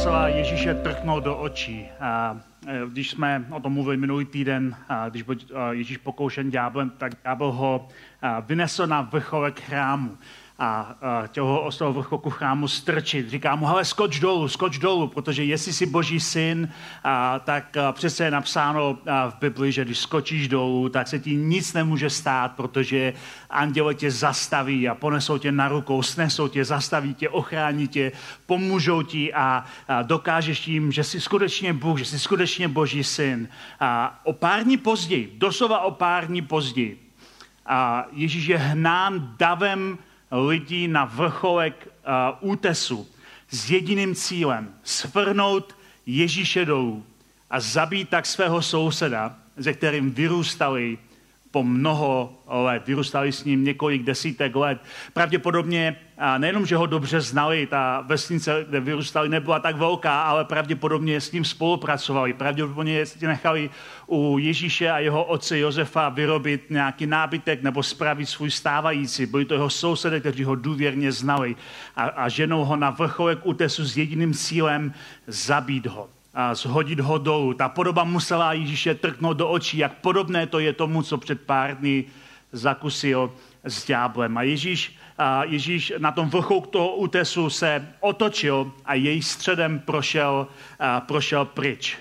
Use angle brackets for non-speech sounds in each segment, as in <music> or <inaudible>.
Musela Ježíše trknout do očí. E, když jsme o tom mluvili minulý týden, když byl Ježíš pokoušen ďáblem, tak ďábel ho vynesl na vrcholek chrámu a, a chtěl ho z toho vrcholku chrámu strčit. Říká mu, hele, skoč dolů, skoč dolů, protože jestli jsi boží syn, a, tak a, přece je napsáno a, v Bibli, že když skočíš dolů, tak se ti nic nemůže stát, protože anděle tě zastaví a ponesou tě na rukou, snesou tě, zastaví tě, ochrání tě, pomůžou ti a, a dokážeš jim, že jsi skutečně Bůh, že jsi skutečně boží syn. A o pár dní později, doslova o pár dní později, a Ježíš je hnán davem lidí na vrcholek uh, útesu s jediným cílem svrnout Ježíše dolů a zabít tak svého souseda, ze kterým vyrůstali po mnoho let. Vyrůstali s ním několik desítek let. Pravděpodobně nejenom, že ho dobře znali, ta vesnice, kde vyrůstali, nebyla tak velká, ale pravděpodobně s ním spolupracovali. Pravděpodobně si nechali u Ježíše a jeho otce Josefa vyrobit nějaký nábytek nebo spravit svůj stávající. Byli to jeho sousedé, kteří ho důvěrně znali a, a ženou ho na vrcholek útesu s jediným cílem zabít ho a zhodit ho dolů. Ta podoba musela Ježíše trknout do očí, jak podobné to je tomu, co před pár dny zakusil s ďáblem. A Ježíš, a Ježíš na tom vrchu toho útesu se otočil a její středem prošel, a prošel pryč.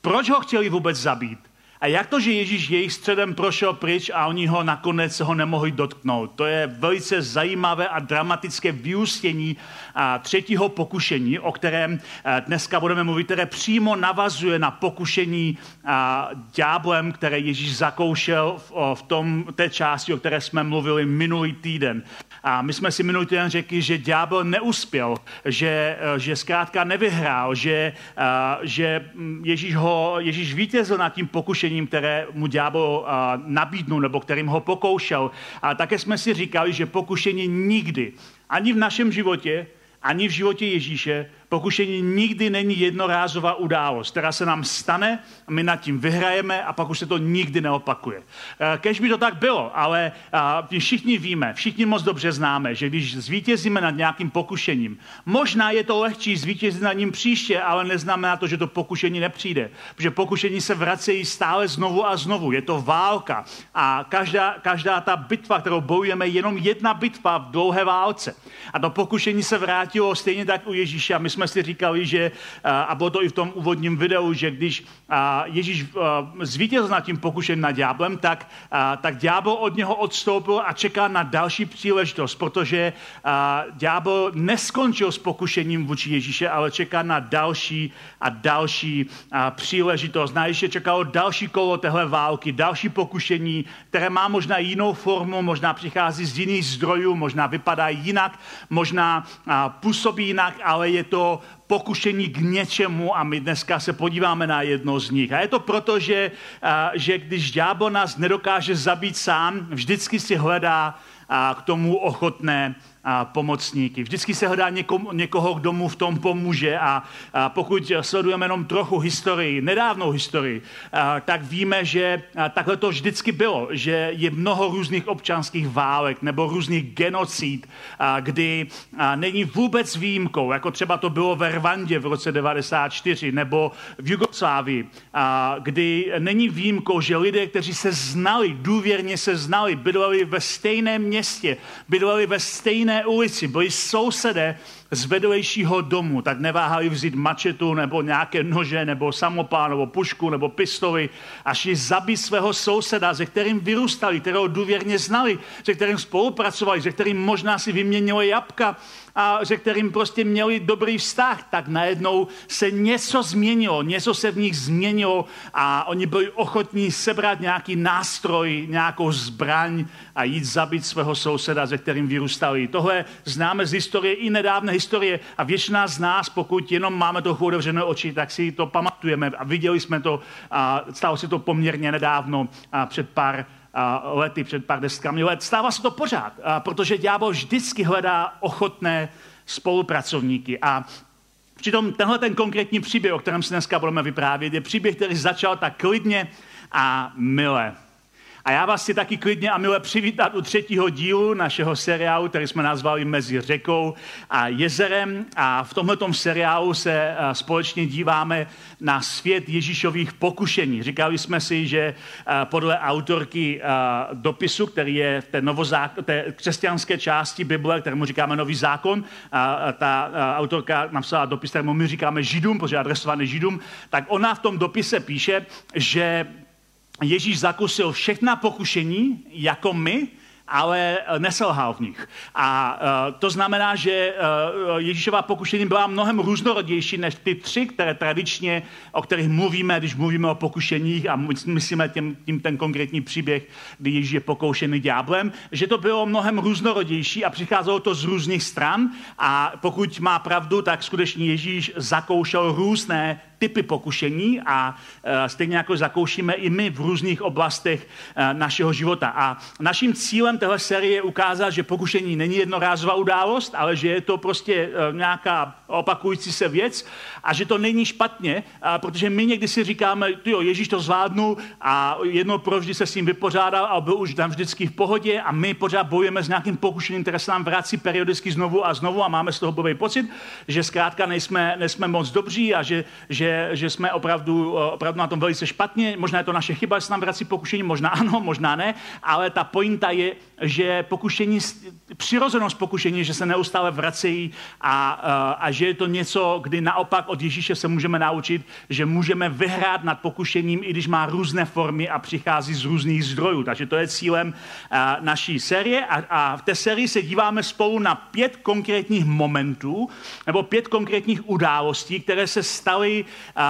Proč ho chtěli vůbec zabít? A jak to, že Ježíš jejich středem prošel pryč a oni ho nakonec ho nemohli dotknout? To je velice zajímavé a dramatické vyústění třetího pokušení, o kterém dneska budeme mluvit, které přímo navazuje na pokušení ďáblem, které Ježíš zakoušel v tom, té části, o které jsme mluvili minulý týden. A my jsme si minulý týden řekli, že ďábel neuspěl, že, že zkrátka nevyhrál, že, že Ježíš, ho, Ježíš vítězil nad tím pokušením, které mu ďábel nabídnul nebo kterým ho pokoušel. A také jsme si říkali, že pokušení nikdy, ani v našem životě, ani v životě Ježíše Pokušení nikdy není jednorázová událost, která se nám stane, my nad tím vyhrajeme a pak už se to nikdy neopakuje. Eh, kež by to tak bylo, ale eh, všichni víme, všichni moc dobře známe, že když zvítězíme nad nějakým pokušením, možná je to lehčí zvítězit nad ním příště, ale neznamená to, že to pokušení nepřijde. Protože pokušení se vracejí stále znovu a znovu. Je to válka a každá, každá ta bitva, kterou bojujeme, je jenom jedna bitva v dlouhé válce. A to pokušení se vrátilo stejně tak u Ježíše a my jsme jsme si říkali, že, a bylo to i v tom úvodním videu, že když Ježíš zvítězil nad tím pokušením nad ďáblem, tak, tak ďábel od něho odstoupil a čeká na další příležitost, protože ďábel neskončil s pokušením vůči Ježíše, ale čeká na další a další příležitost. Na Ježíše čekalo další kolo téhle války, další pokušení, které má možná jinou formu, možná přichází z jiných zdrojů, možná vypadá jinak, možná působí jinak, ale je to pokušení k něčemu a my dneska se podíváme na jedno z nich. A je to proto, že, že když ďábel nás nedokáže zabít sám, vždycky si hledá k tomu ochotné pomocníky. Vždycky se hledá někomu, někoho, kdo mu v tom pomůže a, a pokud sledujeme jenom trochu historii, nedávnou historii, a, tak víme, že a, takhle to vždycky bylo, že je mnoho různých občanských válek nebo různých genocid, a, kdy a, není vůbec výjimkou, jako třeba to bylo ve Rwandě v roce 94 nebo v Jugoslávii, a, kdy není výjimkou, že lidé, kteří se znali, důvěrně se znali, bydleli ve stejném městě, bydleli ve stejné stejné ulici, byli sousedé z vedlejšího domu, tak neváhali vzít mačetu nebo nějaké nože nebo samopán nebo pušku nebo pistoli a šli zabít svého souseda, se kterým vyrůstali, kterého důvěrně znali, se kterým spolupracovali, se kterým možná si vyměnili jabka a se kterým prostě měli dobrý vztah, tak najednou se něco změnilo, něco se v nich změnilo a oni byli ochotní sebrat nějaký nástroj, nějakou zbraň a jít zabít svého souseda, se kterým vyrůstali. Tohle známe z historie i nedávné historie a většina z nás, pokud jenom máme to otevřené oči, tak si to pamatujeme a viděli jsme to, a stalo se to poměrně nedávno, a před pár lety, před pár destkami let. Stává se to pořád, protože ďábel vždycky hledá ochotné spolupracovníky. A přitom tenhle ten konkrétní příběh, o kterém si dneska budeme vyprávět, je příběh, který začal tak klidně a milé. A já vás si taky klidně a milé přivítat u třetího dílu našeho seriálu, který jsme nazvali Mezi řekou a jezerem. A v tomto seriálu se eh, společně díváme na svět Ježíšových pokušení. Říkali jsme si, že eh, podle autorky eh, dopisu, který je v té, novozák- té křesťanské části Bible, kterému říkáme Nový zákon, ta autorka napsala dopis, kterému my říkáme Židům, protože je adresovaný Židům, tak ona v tom dopise píše, že Ježíš zakusil všechna pokušení, jako my, ale neselhal v nich. A uh, to znamená, že uh, Ježíšová pokušení byla mnohem různorodější než ty tři, které tradičně, o kterých mluvíme, když mluvíme o pokušeních a myslíme tím, tím ten konkrétní příběh, kdy Ježíš je pokoušený ďáblem, že to bylo mnohem různorodější a přicházelo to z různých stran a pokud má pravdu, tak skutečně Ježíš zakoušel různé typy pokušení a e, stejně jako zakoušíme i my v různých oblastech e, našeho života. A naším cílem téhle série je ukázat, že pokušení není jednorázová událost, ale že je to prostě e, nějaká opakující se věc a že to není špatně, protože my někdy si říkáme, jo, Ježíš to zvládnu a jednou provždy se s ním vypořádal a byl už tam vždycky v pohodě a my pořád bojujeme s nějakým pokušením, které se nám vrací periodicky znovu a znovu a máme z toho bojový pocit, že zkrátka nejsme, nejsme moc dobří a že, že že, jsme opravdu, opravdu na tom velice špatně. Možná je to naše chyba, že se nám vrací pokušení, možná <laughs> ano, možná ne, ale ta pointa je, že pokušení, přirozenost pokušení, že se neustále vracejí a, a že je to něco, kdy naopak od Ježíše se můžeme naučit, že můžeme vyhrát nad pokušením, i když má různé formy a přichází z různých zdrojů. Takže to je cílem naší série a, a v té sérii se díváme spolu na pět konkrétních momentů nebo pět konkrétních událostí, které se staly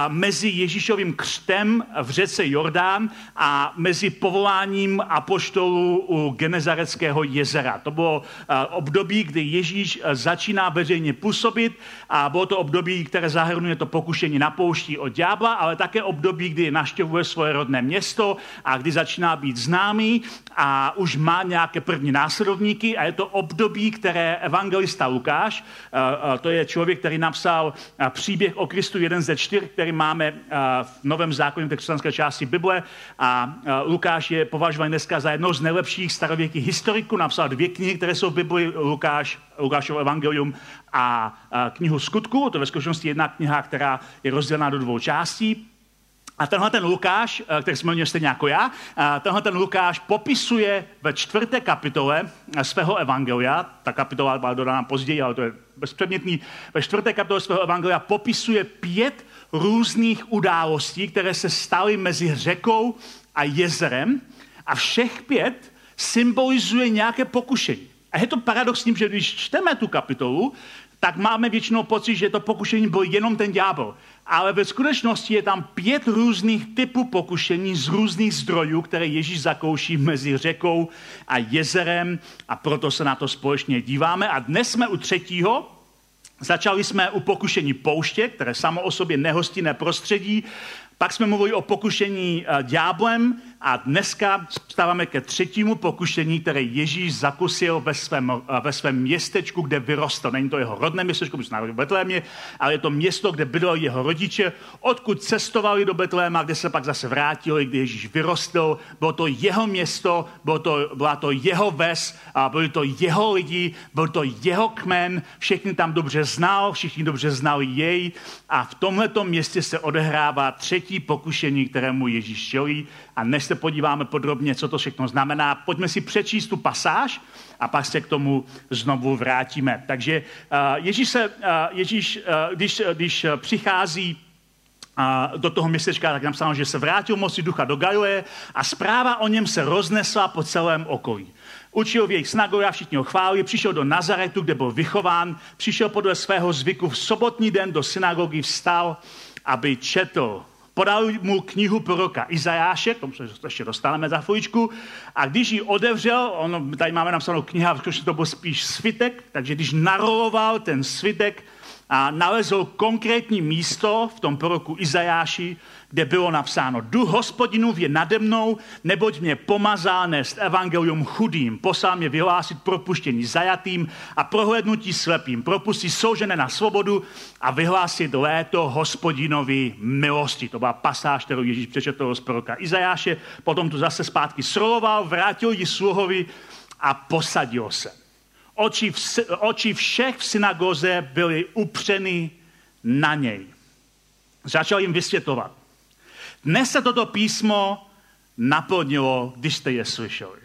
mezi Ježíšovým křtem v řece Jordán a mezi povoláním apoštolů u Genezareckého jezera. To bylo období, kdy Ježíš začíná veřejně působit a bylo to období, které zahrnuje to pokušení na poušti od ďábla, ale také období, kdy naštěvuje svoje rodné město a kdy začíná být známý a už má nějaké první následovníky a je to období, které evangelista Lukáš, to je člověk, který napsal příběh o Kristu, jeden ze čtyř, který máme v Novém zákoně, té křesťanské části Bible. A Lukáš je považovaný dneska za jednou z nejlepších starověkých historiků, napsal dvě knihy, které jsou v Bibli, Lukáš, Lukášovo evangelium a knihu skutku, to je ve skutečnosti jedna kniha, která je rozdělená do dvou částí. A tenhle ten Lukáš, eh, který jsme měli stejně jako já, eh, tenhle ten Lukáš popisuje ve čtvrté kapitole eh, svého evangelia, ta kapitola byla dodána později, ale to je bezpředmětný, ve čtvrté kapitole svého evangelia popisuje pět různých událostí, které se staly mezi řekou a jezerem a všech pět symbolizuje nějaké pokušení. A je to paradoxní, že když čteme tu kapitolu, tak máme většinou pocit, že to pokušení byl jenom ten ďábel ale ve skutečnosti je tam pět různých typů pokušení z různých zdrojů, které Ježíš zakouší mezi řekou a jezerem a proto se na to společně díváme. A dnes jsme u třetího, Začali jsme u pokušení pouště, které samo o sobě nehostinné prostředí. Pak jsme mluvili o pokušení uh, ďáblem a dneska stáváme ke třetímu pokušení, které Ježíš zakusil ve svém, uh, ve svém městečku, kde vyrostl. Není to jeho rodné městečko, protože narodil v Betlémě, ale je to město, kde bydleli jeho rodiče, odkud cestovali do Betléma, kde se pak zase vrátili, kdy Ježíš vyrostl. Bylo to jeho město, bylo to, byla to jeho ves, a byli to jeho lidi, byl to jeho kmen, všichni tam dobře znal, všichni dobře znali jej a v tomhletom městě se odehrává třetí pokušení, kterému Ježíš čelí. A než se podíváme podrobně, co to všechno znamená, pojďme si přečíst tu pasáž a pak se k tomu znovu vrátíme. Takže uh, Ježíš, se, uh, Ježíš uh, když, když přichází do toho městečka, tak napsáno, že se vrátil moci ducha do Galileje a zpráva o něm se roznesla po celém okolí. Učil v jejich synagogu a všichni ho chválili, přišel do Nazaretu, kde byl vychován, přišel podle svého zvyku v sobotní den do synagogy, vstal, aby četl Podal mu knihu proroka Izajáše, k tomu se ještě dostaneme za chvíličku, a když ji otevřel, ono, tady máme napsanou kniha, v to byl spíš svitek, takže když naroloval ten svitek, a nalezl konkrétní místo v tom proroku Izajáši, kde bylo napsáno, duch hospodinův je nade mnou, neboť mě pomazá nést evangelium chudým, poslal mě vyhlásit propuštění zajatým a prohlednutí slepým, propustí soužené na svobodu a vyhlásit léto hospodinovi milosti. To byla pasáž, kterou Ježíš přečetl z proroka Izajáše, potom tu zase zpátky sroloval, vrátil ji sluhovi a posadil se. Oči, v, oči všech v synagoze byly upřeny na něj. Začal jim vysvětlovat. Dnes se toto písmo naplnilo, když jste je slyšeli.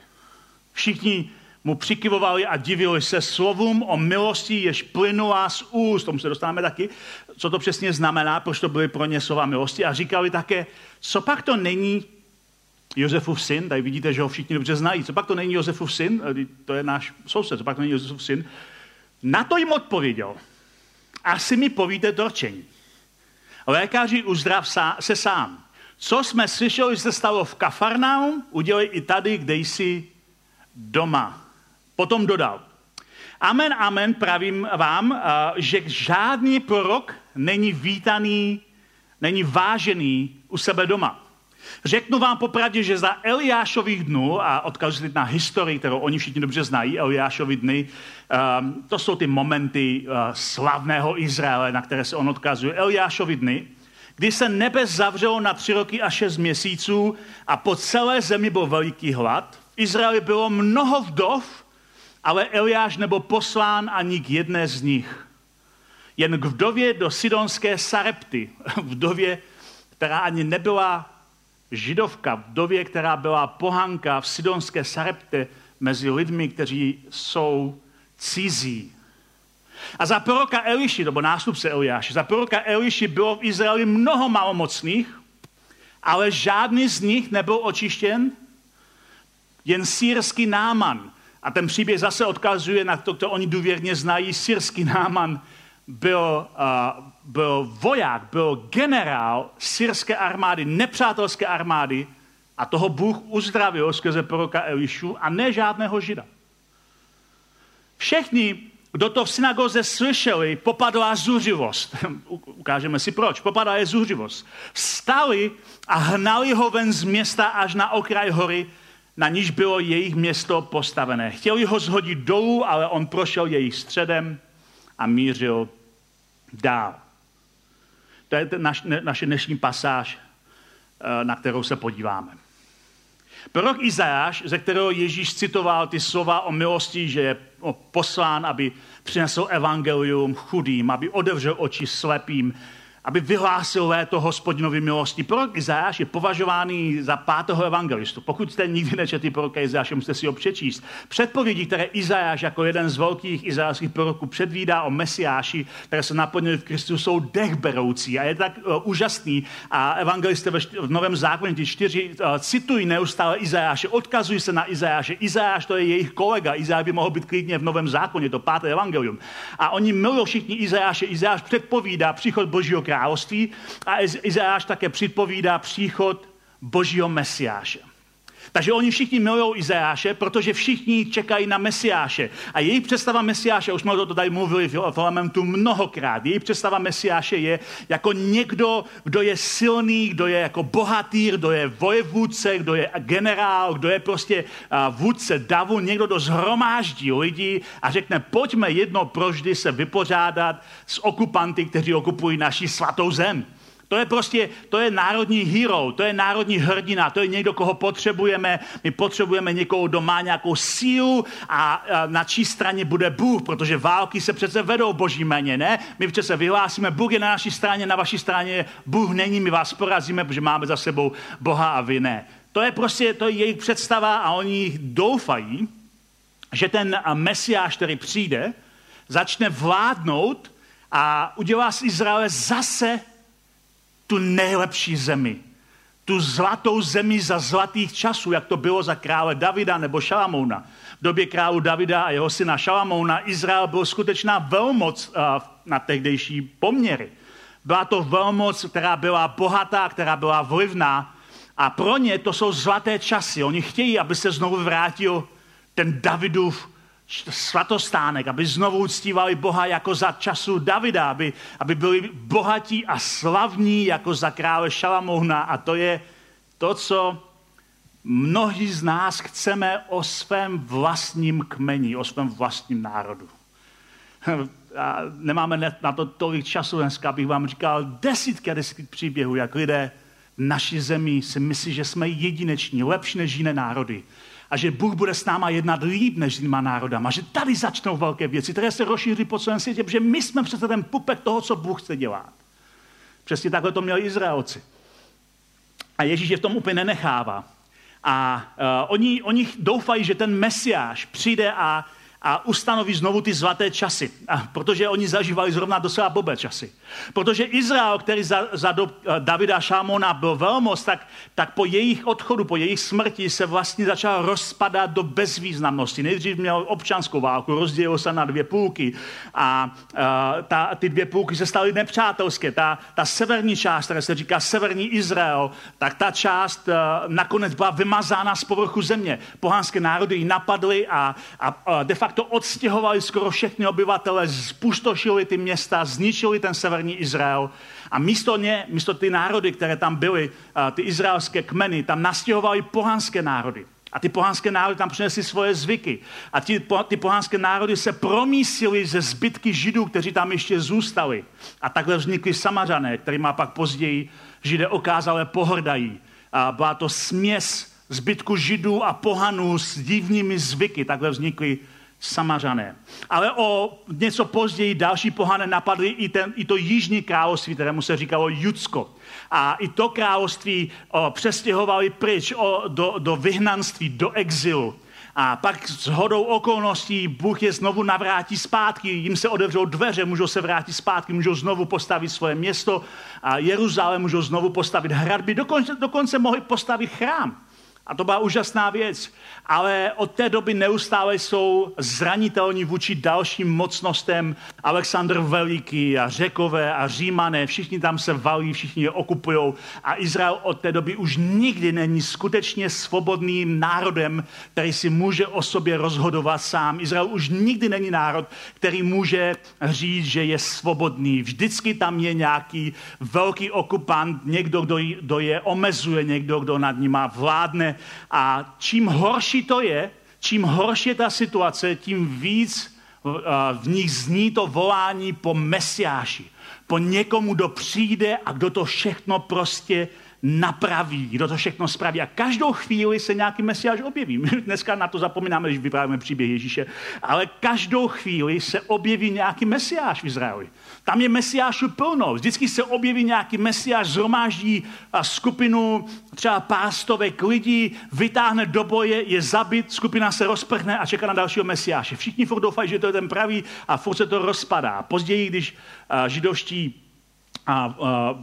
Všichni mu přikyvovali a divili se slovům o milosti, jež plynula z úst. Tomu se dostáváme taky, co to přesně znamená, proč to byly pro ně slova milosti. A říkali také, co pak to není Josefův syn, tady vidíte, že ho všichni dobře znají. Co pak to není Josefův syn? To je náš soused, co pak to není Josefův syn? Na to jim odpověděl. Asi mi povíte dorčení. Lékaři uzdrav se sám. Co jsme slyšeli, že se stalo v Kafarnaum, udělej i tady, kde jsi doma. Potom dodal. Amen, amen, pravím vám, že žádný prorok není vítaný, není vážený u sebe doma. Řeknu vám popravdě, že za Eliášových dnů, a odkazuji na historii, kterou oni všichni dobře znají, Eliášovi dny, um, to jsou ty momenty uh, slavného Izraele, na které se on odkazuje. Eliášovi dny, kdy se nebe zavřelo na tři roky a šest měsíců a po celé zemi byl veliký hlad. V Izraeli bylo mnoho vdov, ale Eliáš nebyl poslán ani k jedné z nich. Jen k vdově do sidonské Sarepty, <laughs> vdově, která ani nebyla židovka, vdově, která byla pohanka v sidonské Sarepte mezi lidmi, kteří jsou cizí. A za proroka Eliši, nebo nástupce Eliáše, za proroka Eliši bylo v Izraeli mnoho malomocných, ale žádný z nich nebyl očištěn, jen sírský náman. A ten příběh zase odkazuje na to, co oni důvěrně znají. Sírský náman byl, uh, byl voják, byl generál syrské armády, nepřátelské armády a toho Bůh uzdravil skrze proroka Elišu a ne žádného žida. Všichni kdo to v synagoze slyšeli, popadla zuřivost. <laughs> Ukážeme si proč. Popadla je zuřivost. Vstali a hnali ho ven z města až na okraj hory, na níž bylo jejich město postavené. Chtěli ho zhodit dolů, ale on prošel jejich středem a mířil dál. To je naš, naše dnešní pasáž, eh, na kterou se podíváme. Prorok Izajáš, ze kterého Ježíš citoval ty slova o milosti, že je poslán, aby přinesl evangelium chudým, aby otevřel oči slepým, aby vyhlásil léto hospodinovi milosti. Prorok Izajáš je považovaný za pátého evangelistu. Pokud jste nikdy nečetli proroka Izajáše, musíte si ho přečíst. Předpovědi, které Izajáš jako jeden z velkých izajášských proroků předvídá o Mesiáši, které se naplnily v Kristu, jsou dechberoucí a je tak uh, úžasný. A evangelisté v, v Novém zákoně, ty čtyři, uh, citují neustále Izajáše, odkazují se na Izajáše. Izajáš to je jejich kolega, Izajáš by mohl být klidně v Novém zákoně, to páté evangelium. A oni milují všichni Izajáše. Izajáš předpovídá příchod Božího krále království a Izajáš také předpovídá příchod božího mesiáše. Takže oni všichni milují Izajáše, protože všichni čekají na Mesiáše. A její představa Mesiáše, už jsme o to tady mluvili v parlamentu mnohokrát, její představa Mesiáše je jako někdo, kdo je silný, kdo je jako bohatý, kdo je vojevůdce, kdo je generál, kdo je prostě vůdce davu, někdo, kdo zhromáždí lidi a řekne, pojďme jedno proždy se vypořádat s okupanty, kteří okupují naši svatou zem. To je prostě, to je národní hero, to je národní hrdina, to je někdo, koho potřebujeme. My potřebujeme někoho, kdo má nějakou sílu a, a na čí straně bude Bůh, protože války se přece vedou boží méně, ne? My přece vyhlásíme, Bůh je na naší straně, na vaší straně, Bůh není, my vás porazíme, protože máme za sebou Boha a vy ne. To je prostě, to je jejich představa a oni doufají, že ten mesiáš, který přijde, začne vládnout a udělá z Izraele zase tu nejlepší zemi. Tu zlatou zemi za zlatých časů, jak to bylo za krále Davida nebo Šalamouna. V době králu Davida a jeho syna Šalamouna Izrael byl skutečná velmoc na tehdejší poměry. Byla to velmoc, která byla bohatá, která byla vlivná. A pro ně to jsou zlaté časy. Oni chtějí, aby se znovu vrátil ten Davidův svatostánek, aby znovu uctívali Boha jako za času Davida, aby, aby byli bohatí a slavní jako za krále Šalamouna. A to je to, co mnohí z nás chceme o svém vlastním kmeni, o svém vlastním národu. <laughs> A nemáme na to tolik času dneska, abych vám říkal desítky a desítky příběhů, jak lidé v naší zemi si myslí, že jsme jedineční, lepší než jiné národy. A že Bůh bude s náma jednat líp než s jinýma národama. Že tady začnou velké věci, které se rozšíří po celém světě, protože my jsme přece ten pupek toho, co Bůh chce dělat. Přesně takhle to měli Izraelci. A Ježíš je v tom úplně nenechává. A uh, oni, oni doufají, že ten Mesiáš přijde a a ustanoví znovu ty zlaté časy, a protože oni zažívali zrovna docela blbé časy. Protože Izrael, který za, za do eh, Davida Šámona byl velmoc, tak, tak po jejich odchodu, po jejich smrti se vlastně začal rozpadat do bezvýznamnosti. Nejdřív měl občanskou válku, rozdělil se na dvě půlky a, a eh, ta, ty dvě půlky se staly nepřátelské. Ta, ta severní část, která se říká severní Izrael, tak ta část a, eh, nakonec byla vymazána z povrchu země. Pohánské národy ji napadly a, a, a de facto to odstěhovali skoro všechny obyvatele, spustošili ty města, zničili ten severní Izrael a místo ně, místo ty národy, které tam byly, ty izraelské kmeny, tam nastěhovali pohanské národy. A ty pohanské národy tam přinesly svoje zvyky. A ty, ty pohanské národy se promísily ze zbytky židů, kteří tam ještě zůstali. A takhle vznikly samařané, kterým pak později židé okázale pohrdají. A byla to směs zbytku židů a pohanů s divnými zvyky. Takhle vznikly Samařané. Ale o něco později další pohané napadly i, ten, i to jižní království, kterému se říkalo Judsko. A i to království o, přestěhovali pryč o, do, do vyhnanství, do exilu. A pak s hodou okolností Bůh je znovu navrátí zpátky, jim se otevřou dveře, můžou se vrátit zpátky, můžou znovu postavit svoje město a Jeruzalém, můžou znovu postavit hradby, dokonce, dokonce mohli postavit chrám. A to byla úžasná věc. Ale od té doby neustále jsou zranitelní vůči dalším mocnostem. Alexandr Veliký a Řekové a Římané, všichni tam se valí, všichni je okupují. A Izrael od té doby už nikdy není skutečně svobodným národem, který si může o sobě rozhodovat sám. Izrael už nikdy není národ, který může říct, že je svobodný. Vždycky tam je nějaký velký okupant, někdo, kdo je omezuje, někdo, kdo nad nima vládne a čím horší to je, čím horší je ta situace, tím víc v nich zní to volání po mesiáši. Po někomu, kdo přijde a kdo to všechno prostě napraví, kdo to všechno spraví. A každou chvíli se nějaký mesiáš objeví. My dneska na to zapomínáme, když vyprávíme příběh Ježíše, ale každou chvíli se objeví nějaký mesiáš v Izraeli. Tam je mesiášů plno. Vždycky se objeví nějaký mesiáš, zhromáždí skupinu třeba pár stovek lidí, vytáhne do boje, je zabit, skupina se rozprchne a čeká na dalšího mesiáše. Všichni furt doufají, že to je ten pravý a furt se to rozpadá. Později, když židovští a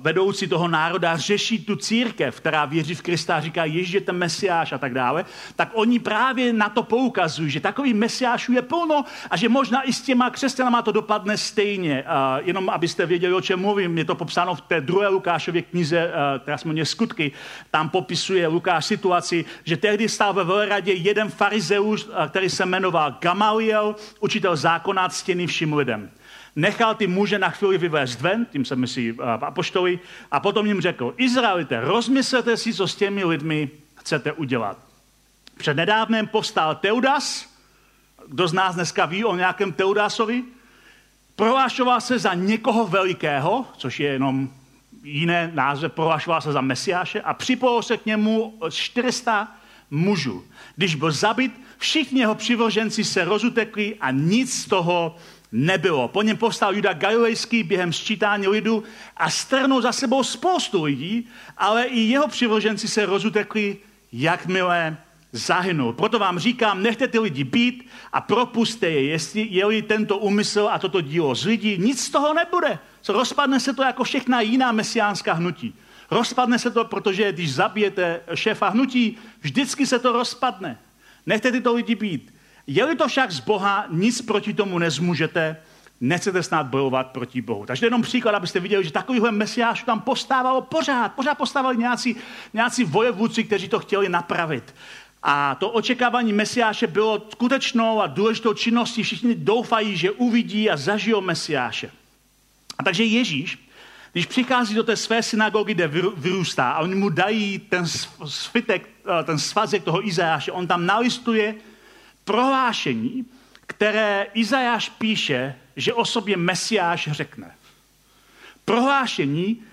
vedoucí toho národa řeší tu církev, která věří v Krista a říká, Ježíš je ten mesiáš a tak dále, tak oni právě na to poukazují, že takový mesiášů je plno a že možná i s těma křesťanama to dopadne stejně. Jenom abyste věděli, o čem mluvím, je to popsáno v té druhé Lukášově knize, která jsme měli skutky, tam popisuje Lukáš situaci, že tehdy stál ve velradě jeden farizeus, který se jmenoval Gamaliel, učitel zákona, ctěný všim lidem nechal ty muže na chvíli vyvést ven, tím se myslí uh, apoštoli, a potom jim řekl, Izraelité, rozmyslete si, co s těmi lidmi chcete udělat. Před nedávném povstal Teudas, kdo z nás dneska ví o nějakém Teudasovi, prohlášoval se za někoho velikého, což je jenom jiné název, prohlašoval se za Mesiáše a připojil se k němu 400 mužů. Když byl zabit, všichni jeho přivrženci se rozutekli a nic z toho nebylo. Po něm povstal Juda Galilejský během sčítání lidu a strnul za sebou spoustu lidí, ale i jeho přivrženci se rozutekli, jakmile zahynul. Proto vám říkám, nechte ty lidi být a propuste je, jestli je tento úmysl a toto dílo z lidí, nic z toho nebude. Rozpadne se to jako všechna jiná mesiánská hnutí. Rozpadne se to, protože když zabijete šéfa hnutí, vždycky se to rozpadne. Nechte tyto lidi být. Je-li to však z Boha, nic proti tomu nezmůžete, nechcete snad bojovat proti Bohu. Takže jenom příklad, abyste viděli, že takovýhle mesiáš tam postávalo pořád. Pořád postávali nějací, nějací vojevůdci, kteří to chtěli napravit. A to očekávání Mesiáše bylo skutečnou a důležitou činností. Všichni doufají, že uvidí a zažijou Mesiáše. A takže Ježíš, když přichází do té své synagogy, kde vyrůstá a oni mu dají ten svitek, eh, ten svazek toho Izajáše, on tam nalistuje prohlášení, které Izajáš píše, že o sobě Mesiáš řekne. Prohlášení,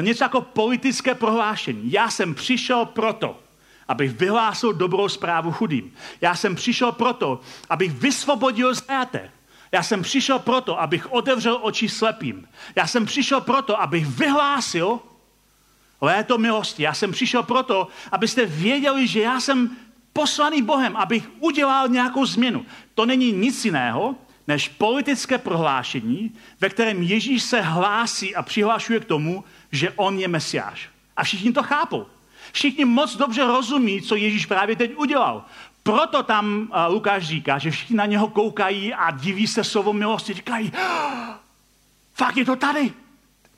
něco jako politické prohlášení. Já jsem přišel proto, abych vyhlásil dobrou zprávu chudým. Já jsem přišel proto, abych vysvobodil zajaté. Já jsem přišel proto, abych otevřel oči slepým. Já jsem přišel proto, abych vyhlásil léto milosti. Já jsem přišel proto, abyste věděli, že já jsem poslaný Bohem, abych udělal nějakou změnu. To není nic jiného, než politické prohlášení, ve kterém Ježíš se hlásí a přihlašuje k tomu, že on je mesiáš. A všichni to chápou. Všichni moc dobře rozumí, co Ježíš právě teď udělal. Proto tam uh, Lukáš říká, že všichni na něho koukají a diví se slovo milosti. Říkají, ah, fakt je to tady.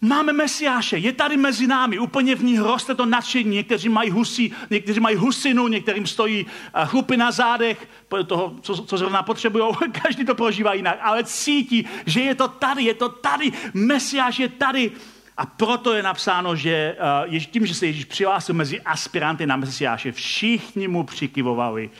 Máme Mesiáše, je tady mezi námi, úplně v ní roste to nadšení. Někteří mají husy, někteří mají husinu, některým stojí uh, chlupy na zádech, toho, co, co zrovna potřebují, <laughs> každý to prožívá jinak, ale cítí, že je to tady, je to tady, Mesiáš je tady. A proto je napsáno, že uh, tím, že se Ježíš přihlásil mezi aspiranty na Mesiáše, všichni mu přikyvovali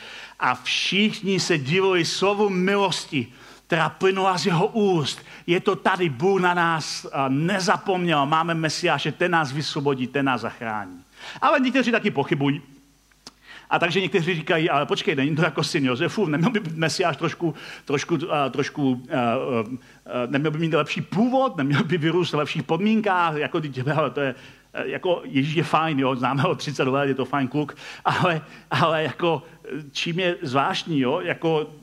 a všichni se divili slovu milosti, která plynula z jeho úst. Je to tady, Bůh na nás uh, nezapomněl, máme Mesiáše, ten nás vysvobodí, ten nás zachrání. Ale někteří taky pochybují. A takže někteří říkají, ale počkej, není to jako syn Josefu, neměl by Mesiáš trošku, trošku, uh, trošku uh, uh, neměl by mít lepší původ, neměl by vyrůst v lepších podmínkách, jako, <laughs> ale to je, jako Ježíš je fajn, jo, známe ho 30 let, je to fajn kluk, <laughs> ale, ale jako čím je zvláštní, jo, jako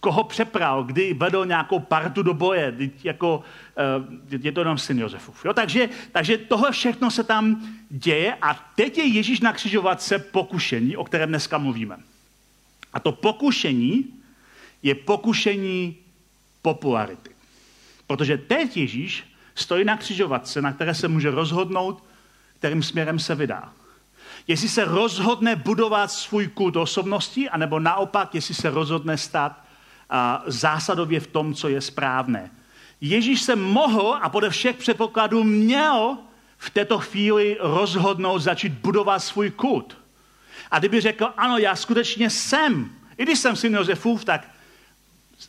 koho přepral, kdy vedl nějakou partu do boje, jako, uh, je to jenom syn Josefův. Jo? Takže, takže tohle všechno se tam děje a teď je Ježíš na křižovatce pokušení, o kterém dneska mluvíme. A to pokušení je pokušení popularity. Protože teď Ježíš stojí na křižovatce, na které se může rozhodnout, kterým směrem se vydá. Jestli se rozhodne budovat svůj kult osobnosti, anebo naopak, jestli se rozhodne stát zásadově v tom, co je správné. Ježíš se mohl a podle všech předpokladů měl v této chvíli rozhodnout začít budovat svůj kult. A kdyby řekl, ano, já skutečně jsem, i když jsem syn Josefův, tak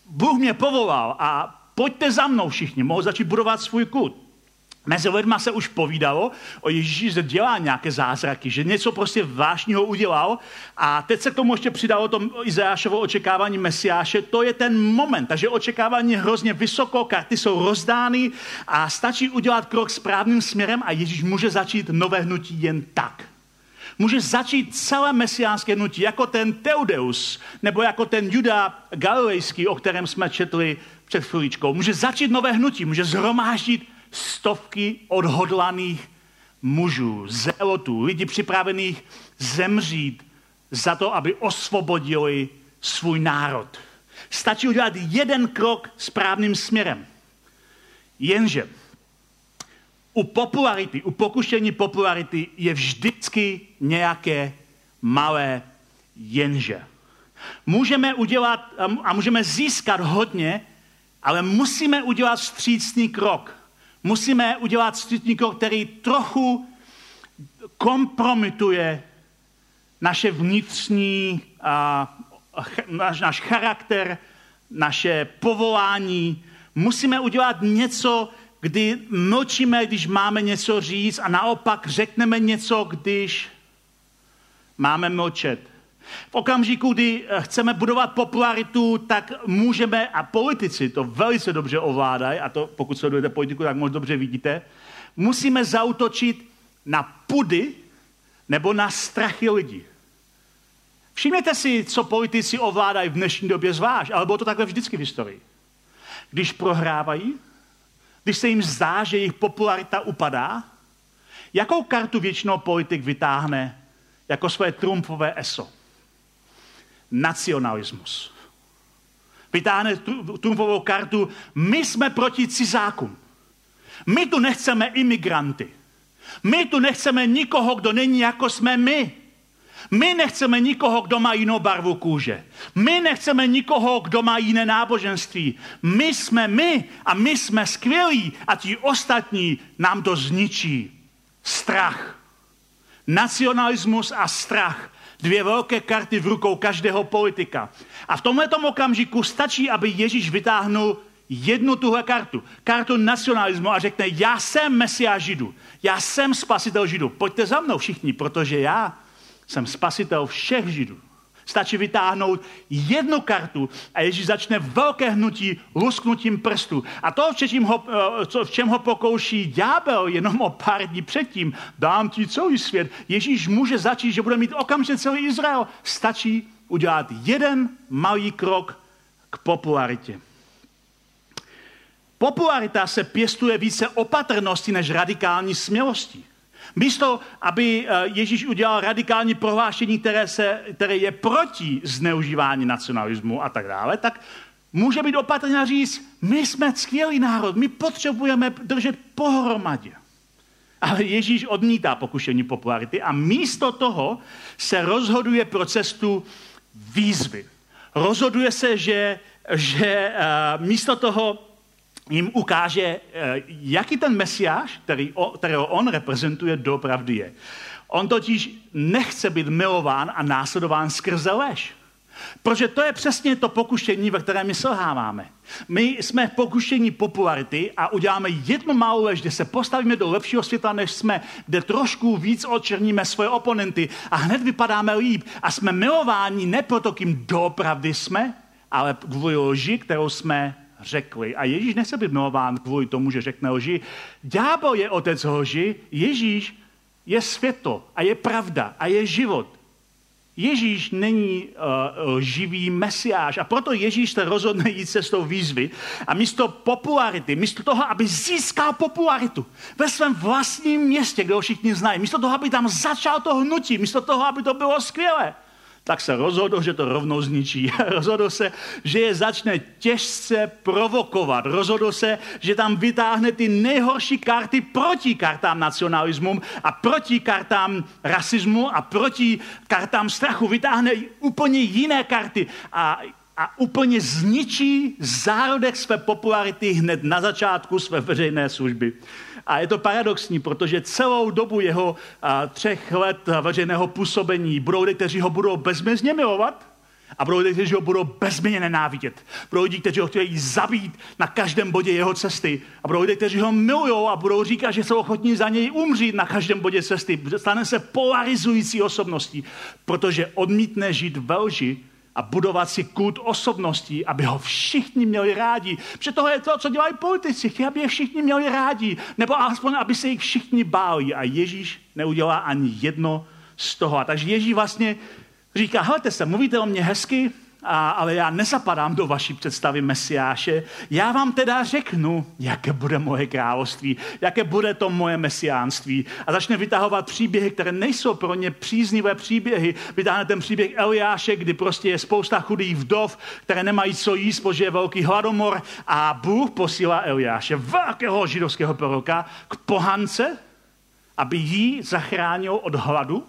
Bůh mě povolal a pojďte za mnou všichni, mohl začít budovat svůj kult. Mezi lidma se už povídalo o Ježíši, že dělá nějaké zázraky, že něco prostě vážního udělal a teď se k tomu ještě přidalo to Izajášovo očekávání Mesiáše, to je ten moment, takže očekávání je hrozně vysoko, karty jsou rozdány a stačí udělat krok správným směrem a Ježíš může začít nové hnutí jen tak. Může začít celé mesiánské hnutí, jako ten Teudeus, nebo jako ten Juda Galilejský, o kterém jsme četli před chvíličkou. Může začít nové hnutí, může zhromáždit stovky odhodlaných mužů, zelotů, lidí připravených zemřít za to, aby osvobodili svůj národ. Stačí udělat jeden krok správným směrem. Jenže u popularity, u pokušení popularity je vždycky nějaké malé jenže. Můžeme udělat a můžeme získat hodně, ale musíme udělat vstřícný krok musíme udělat střetníko, který trochu kompromituje naše vnitřní, a, naš, náš charakter, naše povolání. Musíme udělat něco, kdy mlčíme, když máme něco říct a naopak řekneme něco, když máme mlčet. V okamžiku, kdy eh, chceme budovat popularitu, tak můžeme, a politici to velice dobře ovládají, a to pokud sledujete politiku, tak moc dobře vidíte, musíme zautočit na pudy nebo na strachy lidí. Všimněte si, co politici ovládají v dnešní době zvlášť, ale bylo to takhle vždycky v historii. Když prohrávají, když se jim zdá, že jejich popularita upadá, jakou kartu většinou politik vytáhne jako své trumpové eso? Nacionalismus. Vytáhne trumfovou kartu, my jsme proti cizákům. My tu nechceme imigranty. My tu nechceme nikoho, kdo není jako jsme my. My nechceme nikoho, kdo má jinou barvu kůže. My nechceme nikoho, kdo má jiné náboženství. My jsme my a my jsme skvělí a ti ostatní nám to zničí. Strach. Nacionalismus a strach. Dvě velké karty v rukou každého politika. A v tomhle okamžiku stačí, aby Ježíš vytáhnul jednu tuhle kartu. Kartu nacionalismu a řekne, já jsem mesiáš Židu. Já jsem spasitel Židu. Pojďte za mnou všichni, protože já jsem spasitel všech Židů. Stačí vytáhnout jednu kartu a Ježíš začne velké hnutí lusknutím prstu. A to, v čem ho, eh, v čem ho pokouší ďábel jenom o pár dní předtím, dám ti celý svět. Ježíš může začít, že bude mít okamžitě celý Izrael. Stačí udělat jeden malý krok k popularitě. Popularita se pěstuje více opatrnosti než radikální smělosti. Místo, aby eh, Ježíš udělal radikální prohlášení, které, se, které je proti zneužívání nacionalismu a tak dále, tak může být opatrný a říct, my jsme skvělý národ, my potřebujeme držet pohromadě. Ale Ježíš odmítá pokušení popularity a místo toho se rozhoduje pro cestu výzvy. Rozhoduje se, že, že uh, místo toho jim ukáže, eh, jaký ten mesiáš, který, kterého on reprezentuje, doopravdy je. On totiž nechce být milován a následován skrze lež. Protože to je přesně to pokušení, ve kterém my selháváme. My jsme v pokušení popularity a uděláme jednu malou lež, kde se postavíme do lepšího světa, než jsme, kde trošku víc očerníme svoje oponenty a hned vypadáme líp. A jsme milováni ne proto, kým doopravdy jsme, ale kvůli lži, kterou jsme řekli. A Ježíš nechce být milován kvůli tomu, že řekne lži. Ďábel je otec lži, Ježíš je světlo a je pravda a je život. Ježíš není uh, živý mesiáš a proto Ježíš se rozhodne jít cestou výzvy a místo popularity, místo toho, aby získal popularitu ve svém vlastním městě, kde ho všichni znají, místo toho, aby tam začal to hnutí, místo toho, aby to bylo skvělé, tak se rozhodl, že to rovnou zničí. <laughs> rozhodl se, že je začne těžce provokovat. Rozhodl se, že tam vytáhne ty nejhorší karty proti kartám nacionalismu a proti kartám rasismu a proti kartám strachu. Vytáhne úplně jiné karty a a úplně zničí zárodek své popularity hned na začátku své veřejné služby. A je to paradoxní, protože celou dobu jeho a, třech let veřejného působení budou lidi, kteří ho budou bezmezně milovat, a budou lidi, kteří ho budou bezměně nenávidět. Budou lidi, kteří ho chtějí zabít na každém bodě jeho cesty. A budou lidi, kteří ho milují a budou říkat, že jsou ochotní za něj umřít na každém bodě cesty. Stane se polarizující osobností, protože odmítne žít ve lži a budovat si kult osobností, aby ho všichni měli rádi. Protože tohle je to, co dělají politici. Chtějí, aby je všichni měli rádi. Nebo aspoň, aby se jich všichni báli. A Ježíš neudělá ani jedno z toho. A takže Ježíš vlastně říká, hleďte se, mluvíte o mě hezky, a, ale já nezapadám do vaší představy Mesiáše. Já vám teda řeknu, jaké bude moje království, jaké bude to moje mesiánství. A začne vytahovat příběhy, které nejsou pro ně příznivé příběhy. Vytáhne ten příběh Eliáše, kdy prostě je spousta chudých vdov, které nemají co jíst, protože je velký hladomor a Bůh posílá Eliáše, velkého židovského proroka, k pohance, aby jí zachránil od hladu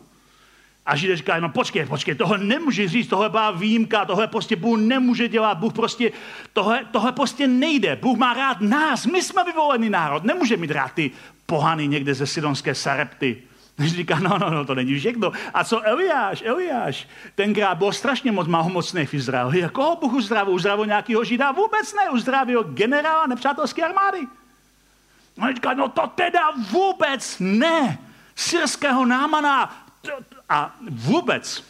a Židé říkají, no počkej, počkej, tohle nemůže říct, tohle byla výjimka, tohle prostě Bůh nemůže dělat, Bůh prostě, tohle, tohle prostě nejde. Bůh má rád nás, my jsme vyvolený národ, nemůže mít rád ty pohany někde ze sidonské Sarepty. Říká, no, no, no, to není všechno. A co Eliáš, Eliáš, tenkrát byl strašně moc malomocný v Izraeli. Koho Bůh uzdravil? Uzdravil nějakého žida? Vůbec ne, uzdravil generála nepřátelské armády. On říká, no to teda vůbec ne. Syrského námana, a vůbec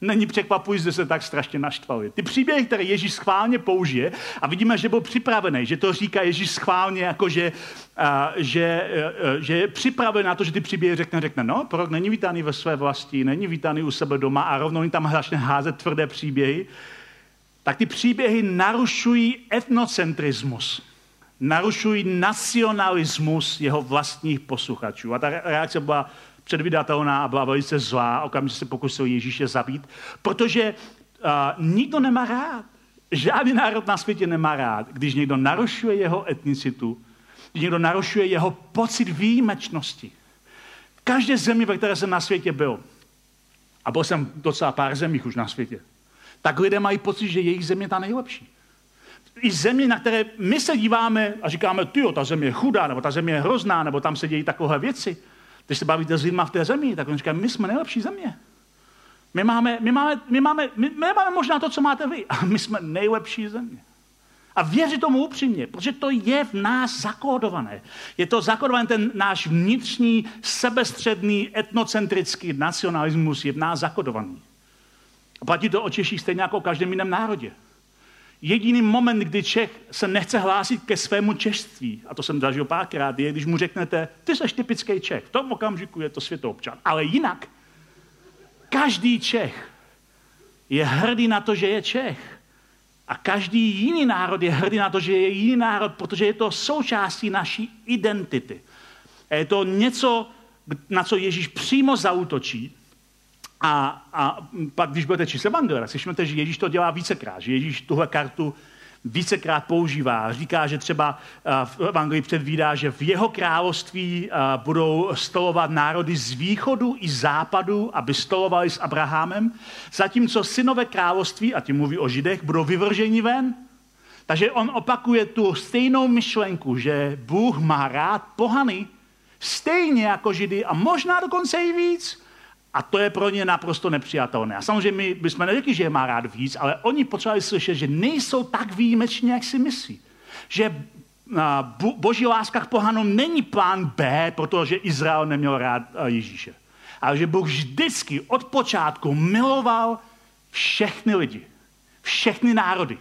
není překvapující, že se tak strašně naštvali. Ty příběhy, které Ježíš schválně použije, a vidíme, že byl připravený, že to říká Ježíš schválně, jako že, a, že, a, že je připraven na to, že ty příběhy řekne, řekne, no, prorok není vítaný ve své vlasti, není vítaný u sebe doma a rovnou jim tam začne házet tvrdé příběhy, tak ty příběhy narušují etnocentrismus narušují nacionalismus jeho vlastních posluchačů. A ta reakce byla předvydatelná a byla velice zlá, okamžitě se pokusil Ježíše zabít, protože uh, nikdo nemá rád žádný národ na světě nemá rád, když někdo narušuje jeho etnicitu, když někdo narušuje jeho pocit výjimečnosti. V každé zemi, ve které jsem na světě byl, a byl jsem docela pár zemích už na světě, tak lidé mají pocit, že jejich země je ta nejlepší. I země, na které my se díváme a říkáme, ty ta země je chudá, nebo ta země je hrozná, nebo tam se dějí takové věci. Když se bavíte s lidmi v té zemi, tak oni říkají, my jsme nejlepší země. My máme, my, máme, my, máme, my, my máme možná to, co máte vy, <laughs> a my jsme nejlepší země. A věřit tomu upřímně, protože to je v nás zakódované. Je to zakódované, ten náš vnitřní, sebestředný, etnocentrický nacionalismus je v nás zakódovaný. A platí to o Češích stejně jako o každém jiném národě. Jediný moment, kdy Čech se nechce hlásit ke svému češství, a to jsem zažil párkrát, je, když mu řeknete, ty jsi typický Čech. V tom okamžiku je to světoobčan. Ale jinak, každý Čech je hrdý na to, že je Čech. A každý jiný národ je hrdý na to, že je jiný národ, protože je to součástí naší identity. A je to něco, na co Ježíš přímo zautočí a, a pak, když budete číst Evangelia, všimnete, že Ježíš to dělá vícekrát, že Ježíš tuhle kartu vícekrát používá. Říká, že třeba v Evangelii předvídá, že v jeho království budou stolovat národy z východu i západu, aby stolovali s Abrahamem, zatímco synové království, a tím mluví o židech, budou vyvrženi ven. Takže on opakuje tu stejnou myšlenku, že Bůh má rád pohany, stejně jako židy a možná dokonce i víc. A to je pro ně naprosto nepřijatelné. A samozřejmě my bychom neřekli, že je má rád víc, ale oni potřebovali slyšet, že nejsou tak výjimeční, jak si myslí. Že boží láska k pohanům není plán B, protože Izrael neměl rád Ježíše. Ale že Bůh vždycky od počátku miloval všechny lidi, všechny národy.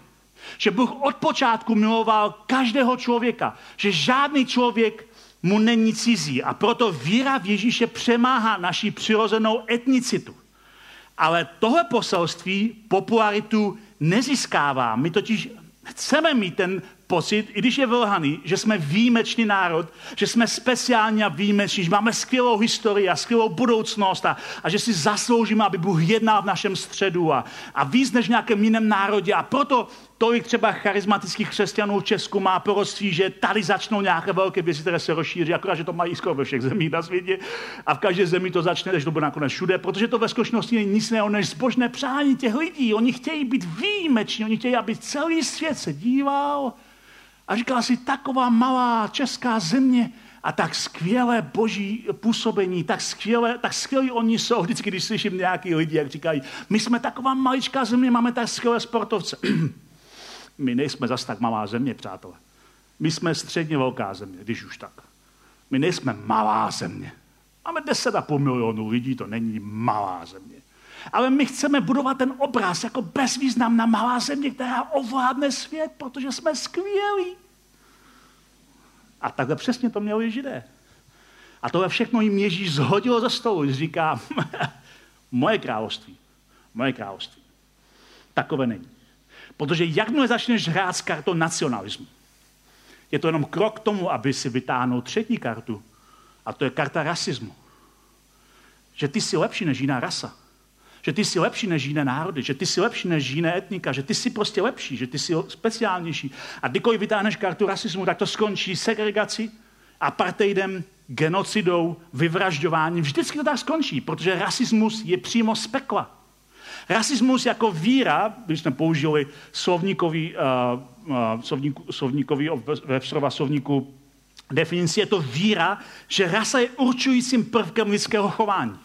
Že Bůh od počátku miloval každého člověka. Že žádný člověk mu není cizí a proto víra v Ježíše přemáhá naši přirozenou etnicitu. Ale tohle poselství popularitu nezískává. My totiž chceme mít ten pocit, i když je vlhaný, že jsme výjimečný národ, že jsme speciální a výjimeční, že máme skvělou historii a skvělou budoucnost a, a že si zasloužíme, aby Bůh jednal v našem středu a, a víc než v nějakém jiném národě. A proto tolik třeba charismatických křesťanů v Česku má proroctví, že tady začnou nějaké velké věci, které se rozšíří, akorát, že to mají skoro ve všech zemích na světě a v každé zemi to začne, než to bude nakonec všude, protože to ve skutečnosti není nic jiného než zbožné přání těch lidí. Oni chtějí být výjimeční, oni chtějí, aby celý svět se díval a říkal si, taková malá česká země a tak skvělé boží působení, tak skvělé, tak skvělí oni jsou. Vždycky, když slyším nějaký lidi, jak říkají, my jsme taková maličká země, máme tak skvělé sportovce. <clears throat> My nejsme zas tak malá země, přátelé. My jsme středně velká země, když už tak. My nejsme malá země. Máme 10,5 milionů lidí, to není malá země. Ale my chceme budovat ten obraz jako bezvýznamná malá země, která ovládne svět, protože jsme skvělí. A takhle přesně to měli židé. A tohle všechno jim Ježíš zhodil ze stolu. Říká, <laughs> moje království, moje království. Takové není. Protože jakmile začneš hrát s kartou nacionalismu, je to jenom krok k tomu, aby si vytáhnul třetí kartu. A to je karta rasismu. Že ty jsi lepší než jiná rasa. Že ty jsi lepší než jiné národy. Že ty jsi lepší než jiné etnika. Že ty jsi prostě lepší. Že ty jsi speciálnější. A kdykoliv vytáhneš kartu rasismu, tak to skončí segregací, apartheidem, genocidou, vyvražďováním. Vždycky to tak skončí, protože rasismus je přímo z pekla. Rasismus jako víra, když jsme použili slovníkový, uh, uh, slovníku, slovníkový ve slovníku definici, je to víra, že rasa je určujícím prvkem lidského chování.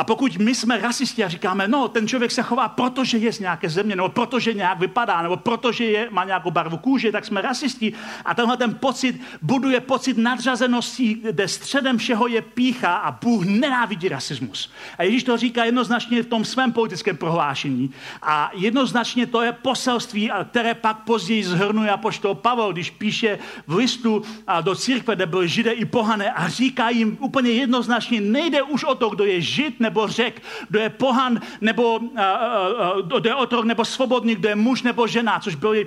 A pokud my jsme rasisti a říkáme, no, ten člověk se chová, protože je z nějaké země, nebo protože nějak vypadá, nebo protože je, má nějakou barvu kůže, tak jsme rasisti. A tenhle ten pocit buduje pocit nadřazenosti, kde středem všeho je pícha a Bůh nenávidí rasismus. A Ježíš to říká jednoznačně v tom svém politickém prohlášení. A jednoznačně to je poselství, které pak později zhrnuje apoštol Pavel, když píše v listu do církve, kde byl židé i pohané a říká jim úplně jednoznačně, nejde už o to, kdo je žid nebo řek, kdo je pohan nebo uh, uh, kdo je otrok nebo svobodný, kdo je muž nebo žena, což byly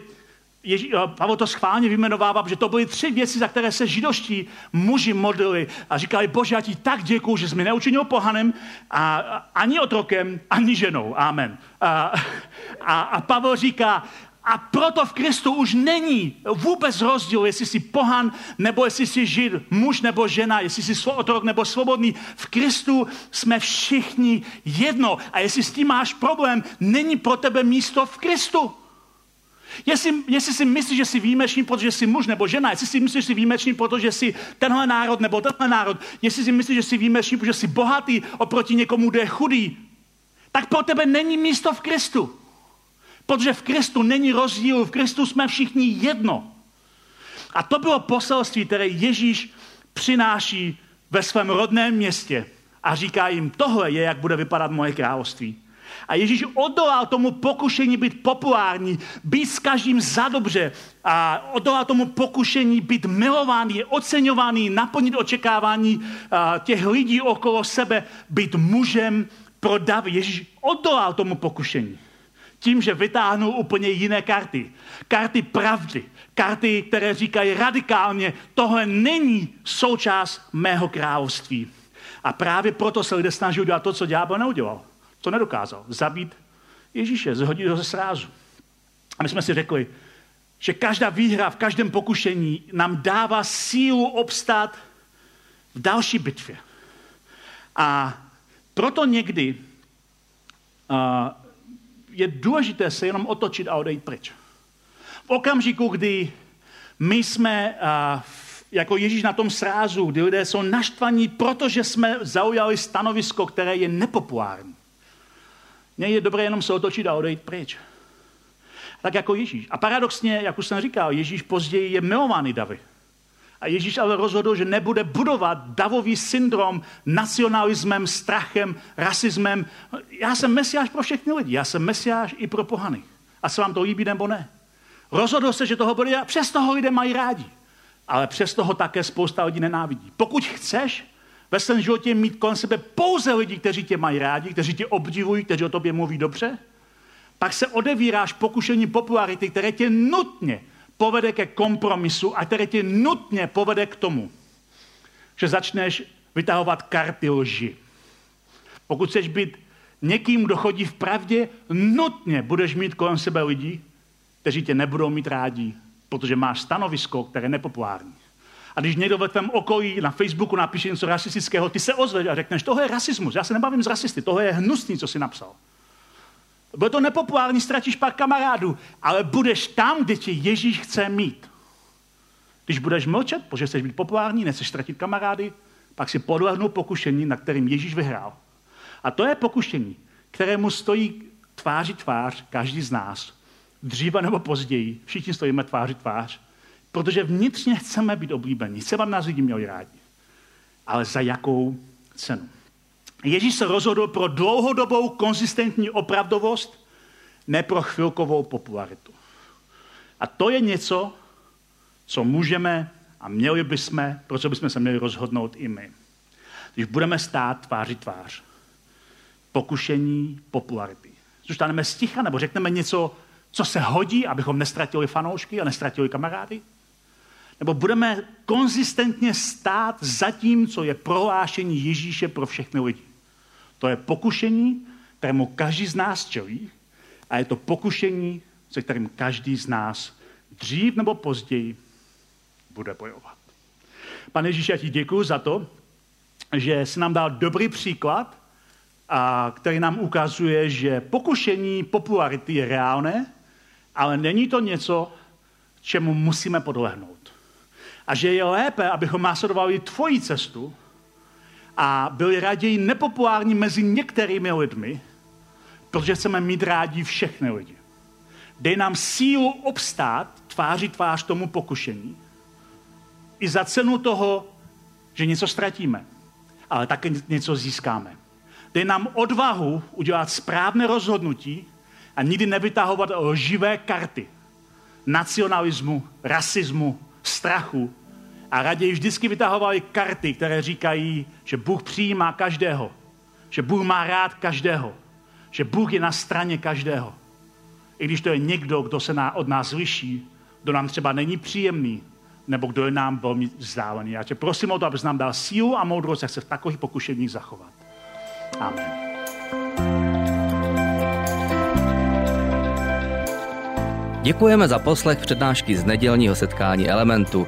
Ježí, Pavel to schválně vyjmenovává, že to byly tři věci, za které se židovští muži modlili a říkali, bože, já ti tak děkuju, že jsi mi neučinil pohanem a, a, ani otrokem, ani ženou. Amen. A, a, a Pavel říká, A proto v Kristu už není vůbec rozdíl, jestli jsi pohan, nebo jestli jsi žid, muž nebo žena, jestli jsi otrok nebo svobodný. V Kristu jsme všichni jedno. A jestli s tím máš problém, není pro tebe místo v Kristu. Jestli, jestli si myslíš, že jsi výjimečný, protože jsi muž nebo žena, jestli si myslíš, že jsi výjimečný, protože jsi tenhle národ nebo tenhle národ, jestli si myslíš, že jsi výjimečný, protože jsi bohatý oproti někomu, kdo je chudý, tak pro tebe není místo v Kristu. Protože v Kristu není rozdíl, v Kristu jsme všichni jedno. A to bylo poselství, které Ježíš přináší ve svém rodném městě a říká jim, tohle je, jak bude vypadat moje království. A Ježíš odolal tomu pokušení být populární, být s každým za dobře a odolal tomu pokušení být milovaný, oceňovaný, naplnit očekávání těch lidí okolo sebe, být mužem pro davy. Ježíš odolal tomu pokušení tím, že vytáhnul úplně jiné karty. Karty pravdy. Karty, které říkají radikálně, tohle není součást mého království. A právě proto se lidé snaží udělat to, co ďábel neudělal. To nedokázal. Zabít Ježíše, zhodit ho ze srázu. A my jsme si řekli, že každá výhra v každém pokušení nám dává sílu obstát v další bitvě. A proto někdy uh, je důležité se jenom otočit a odejít pryč. V okamžiku, kdy my jsme jako Ježíš na tom srázu, kdy lidé jsou naštvaní, protože jsme zaujali stanovisko, které je nepopulární. Mně je dobré jenom se otočit a odejít pryč. Tak jako Ježíš. A paradoxně, jak už jsem říkal, Ježíš později je milovaný davy. A Ježíš ale rozhodl, že nebude budovat davový syndrom nacionalismem, strachem, rasismem. Já jsem mesiáš pro všechny lidi, já jsem mesiáš i pro pohany. A se vám to líbí nebo ne. Rozhodl se, že toho bude a přes toho lidé mají rádi. Ale přes toho také spousta lidí nenávidí. Pokud chceš ve svém životě mít kolem sebe pouze lidi, kteří tě mají rádi, kteří tě obdivují, kteří o tobě mluví dobře, pak se odevíráš pokušení popularity, které tě nutně povede ke kompromisu a které tě nutně povede k tomu, že začneš vytahovat karty lži. Pokud chceš být někým, kdo chodí v pravdě, nutně budeš mít kolem sebe lidi, kteří tě nebudou mít rádi, protože máš stanovisko, které je nepopulární. A když někdo ve tvém okolí na Facebooku napíše něco rasistického, ty se ozveš a řekneš, tohle je rasismus, já se nebavím z rasisty, tohle je hnusný, co jsi napsal. Bude to nepopulární, ztratíš pár kamarádů, ale budeš tam, kde tě Ježíš chce mít. Když budeš mlčet, protože chceš být populární, nechceš ztratit kamarády, pak si podlehnu pokušení, na kterým Ježíš vyhrál. A to je pokušení, kterému stojí tváří tvář každý z nás. Dříve nebo později, všichni stojíme tváří tvář, protože vnitřně chceme být oblíbení, chceme, aby nás lidi měli rádi. Ale za jakou cenu? Ježíš se rozhodl pro dlouhodobou konzistentní opravdovost, ne pro chvilkovou popularitu. A to je něco, co můžeme a měli bychom, pro co bychom se měli rozhodnout i my. Když budeme stát tváří tvář, pokušení popularity. Zůstaneme sticha nebo řekneme něco, co se hodí, abychom nestratili fanoušky a nestratili kamarády? Nebo budeme konzistentně stát za tím, co je prohlášení Ježíše pro všechny lidi? To je pokušení, kterému každý z nás čelí a je to pokušení, se kterým každý z nás dřív nebo později bude bojovat. Pane Ježíš, já ti děkuji za to, že jsi nám dal dobrý příklad, a který nám ukazuje, že pokušení popularity je reálné, ale není to něco, čemu musíme podlehnout. A že je lépe, abychom následovali tvoji cestu, a byli raději nepopulární mezi některými lidmi, protože chceme mít rádi všechny lidi. Dej nám sílu obstát tváří tvář tomu pokušení i za cenu toho, že něco ztratíme, ale také něco získáme. Dej nám odvahu udělat správné rozhodnutí a nikdy nevytahovat lživé karty nacionalismu, rasismu, strachu, a raději vždycky vytahovali karty, které říkají, že Bůh přijímá každého, že Bůh má rád každého, že Bůh je na straně každého. I když to je někdo, kdo se od nás liší, kdo nám třeba není příjemný, nebo kdo je nám velmi vzdálený. Já tě prosím o to, abys nám dal sílu a moudrost, jak se v takových pokušeních zachovat. Amen. Děkujeme za poslech přednášky z nedělního setkání Elementu.